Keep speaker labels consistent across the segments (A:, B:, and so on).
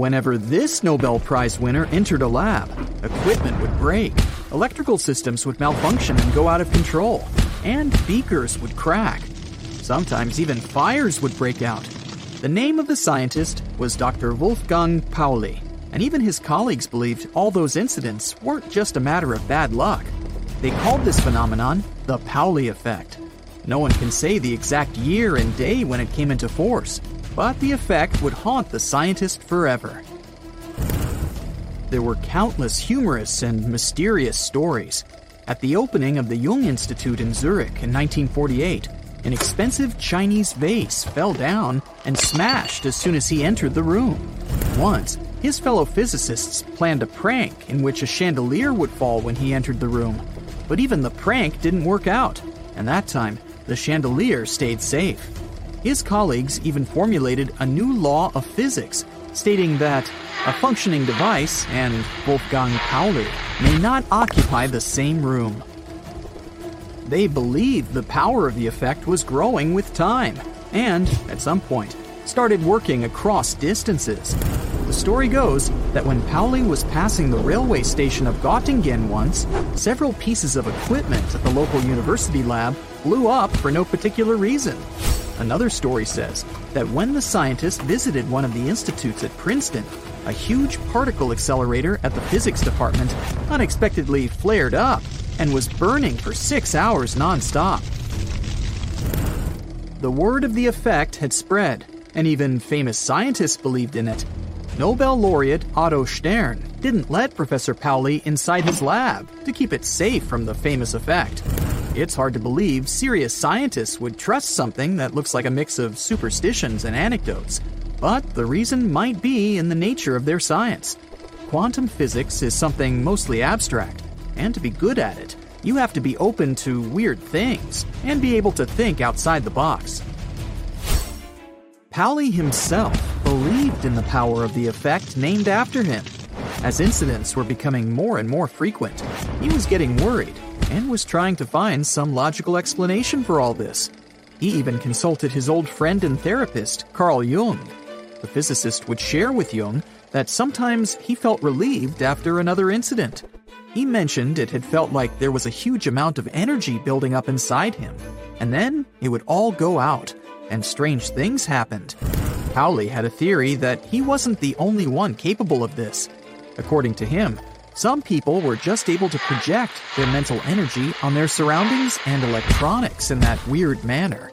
A: Whenever this Nobel Prize winner entered a lab, equipment would break, electrical systems would malfunction and go out of control, and beakers would crack. Sometimes even fires would break out. The name of the scientist was Dr. Wolfgang Pauli, and even his colleagues believed all those incidents weren't just a matter of bad luck. They called this phenomenon the Pauli effect. No one can say the exact year and day when it came into force, but the effect would haunt the scientist forever. There were countless humorous and mysterious stories. At the opening of the Jung Institute in Zurich in 1948, an expensive Chinese vase fell down and smashed as soon as he entered the room. Once, his fellow physicists planned a prank in which a chandelier would fall when he entered the room. But even the prank didn't work out, and that time, the chandelier stayed safe. His colleagues even formulated a new law of physics, stating that a functioning device and Wolfgang Pauli may not occupy the same room. They believed the power of the effect was growing with time, and, at some point, started working across distances. The story goes that when Pauli was passing the railway station of Göttingen once, several pieces of equipment at the local university lab blew up for no particular reason. Another story says that when the scientist visited one of the institutes at Princeton, a huge particle accelerator at the physics department unexpectedly flared up and was burning for six hours nonstop. The word of the effect had spread, and even famous scientists believed in it. Nobel laureate Otto Stern didn't let Professor Pauli inside his lab to keep it safe from the famous effect. It's hard to believe serious scientists would trust something that looks like a mix of superstitions and anecdotes, but the reason might be in the nature of their science. Quantum physics is something mostly abstract, and to be good at it, you have to be open to weird things and be able to think outside the box. Pauli himself believed in the power of the effect named after him. As incidents were becoming more and more frequent, he was getting worried and was trying to find some logical explanation for all this. He even consulted his old friend and therapist, Carl Jung. The physicist would share with Jung that sometimes he felt relieved after another incident. He mentioned it had felt like there was a huge amount of energy building up inside him, and then it would all go out, and strange things happened. Pauli had a theory that he wasn't the only one capable of this. According to him, some people were just able to project their mental energy on their surroundings and electronics in that weird manner.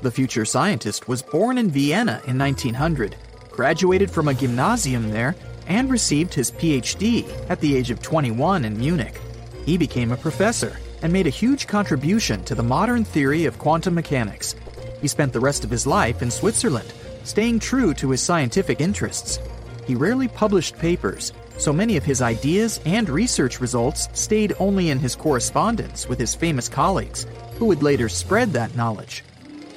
A: The future scientist was born in Vienna in 1900, graduated from a gymnasium there, and received his PhD at the age of 21 in Munich. He became a professor and made a huge contribution to the modern theory of quantum mechanics. He spent the rest of his life in Switzerland, staying true to his scientific interests. He rarely published papers, so many of his ideas and research results stayed only in his correspondence with his famous colleagues, who would later spread that knowledge.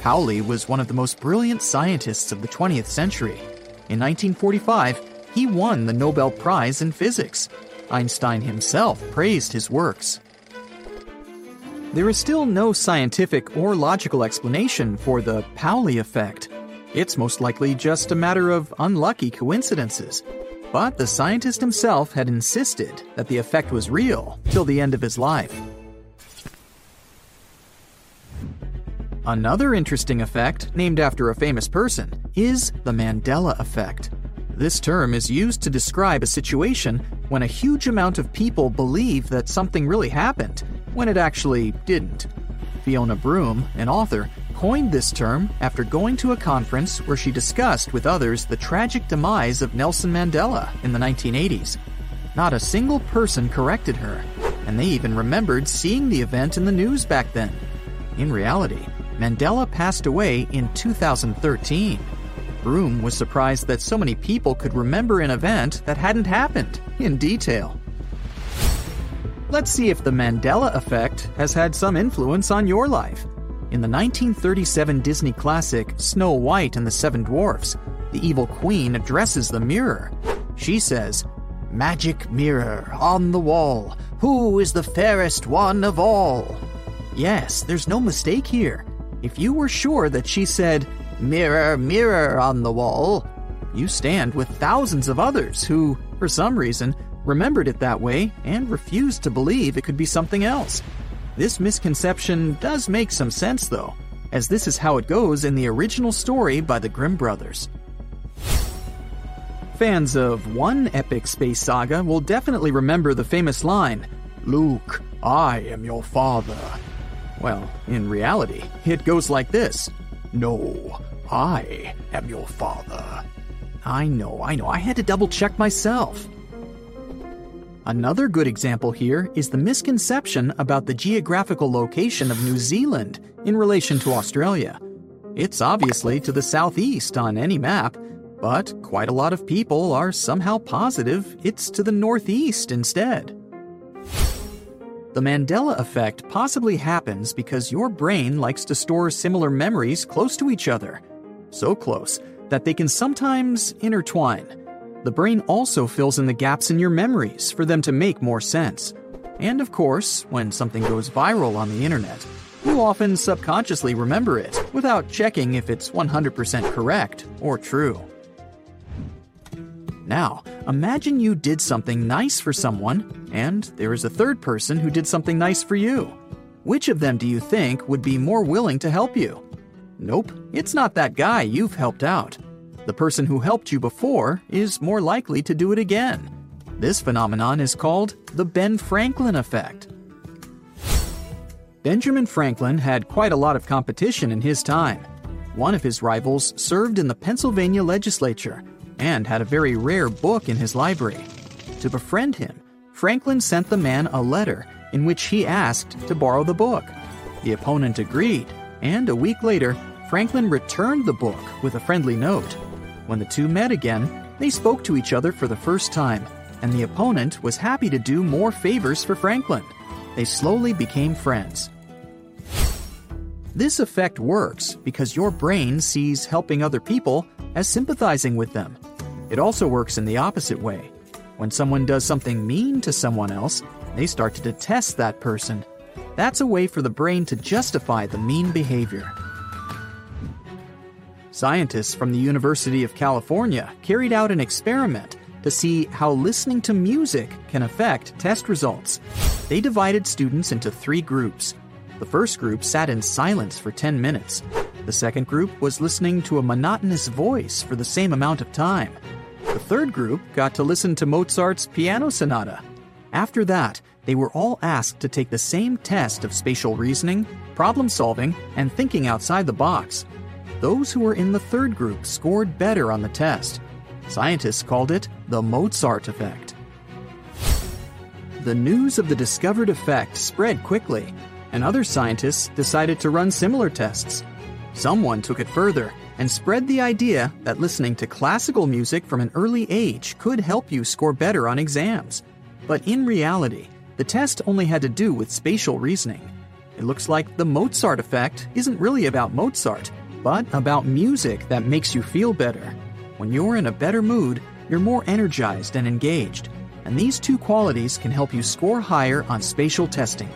A: Pauli was one of the most brilliant scientists of the 20th century. In 1945, he won the Nobel Prize in Physics. Einstein himself praised his works. There is still no scientific or logical explanation for the Pauli effect. It's most likely just a matter of unlucky coincidences. But the scientist himself had insisted that the effect was real till the end of his life. Another interesting effect, named after a famous person, is the Mandela effect. This term is used to describe a situation when a huge amount of people believe that something really happened, when it actually didn't. Fiona Broome, an author, coined this term after going to a conference where she discussed with others the tragic demise of Nelson Mandela in the 1980s. Not a single person corrected her, and they even remembered seeing the event in the news back then. In reality, Mandela passed away in 2013. Broome was surprised that so many people could remember an event that hadn't happened in detail. Let's see if the Mandela effect has had some influence on your life. In the 1937 Disney classic Snow White and the Seven Dwarfs, the evil queen addresses the mirror. She says, Magic mirror on the wall, who is the fairest one of all? Yes, there's no mistake here. If you were sure that she said, Mirror, mirror on the wall, you stand with thousands of others who, for some reason, remembered it that way and refused to believe it could be something else. This misconception does make some sense, though, as this is how it goes in the original story by the Grimm brothers. Fans of one epic space saga will definitely remember the famous line, Luke, I am your father. Well, in reality, it goes like this No, I am your father. I know, I know, I had to double check myself. Another good example here is the misconception about the geographical location of New Zealand in relation to Australia. It's obviously to the southeast on any map, but quite a lot of people are somehow positive it's to the northeast instead. The Mandela effect possibly happens because your brain likes to store similar memories close to each other. So close that they can sometimes intertwine. The brain also fills in the gaps in your memories for them to make more sense. And of course, when something goes viral on the internet, you often subconsciously remember it without checking if it's 100% correct or true. Now, imagine you did something nice for someone, and there is a third person who did something nice for you. Which of them do you think would be more willing to help you? Nope, it's not that guy you've helped out the person who helped you before is more likely to do it again. This phenomenon is called the Ben Franklin effect. Benjamin Franklin had quite a lot of competition in his time. One of his rivals served in the Pennsylvania legislature and had a very rare book in his library. To befriend him, Franklin sent the man a letter in which he asked to borrow the book. The opponent agreed, and a week later, Franklin returned the book with a friendly note. When the two met again, they spoke to each other for the first time, and the opponent was happy to do more favors for Franklin. They slowly became friends. This effect works because your brain sees helping other people as sympathizing with them. It also works in the opposite way. When someone does something mean to someone else, they start to detest that person. That's a way for the brain to justify the mean behavior. Scientists from the University of California carried out an experiment to see how listening to music can affect test results. They divided students into three groups. The first group sat in silence for 10 minutes. The second group was listening to a monotonous voice for the same amount of time. The third group got to listen to Mozart's piano sonata. After that, they were all asked to take the same test of spatial reasoning, problem solving, and thinking outside the box. Those who were in the third group scored better on the test. Scientists called it the Mozart effect. The news of the discovered effect spread quickly, and other scientists decided to run similar tests. Someone took it further and spread the idea that listening to classical music from an early age could help you score better on exams. But in reality, the test only had to do with spatial reasoning. It looks like the Mozart effect isn't really about Mozart, but about music that makes you feel better. When you're in a better mood, you're more energized and engaged, and these two qualities can help you score higher on spatial testing.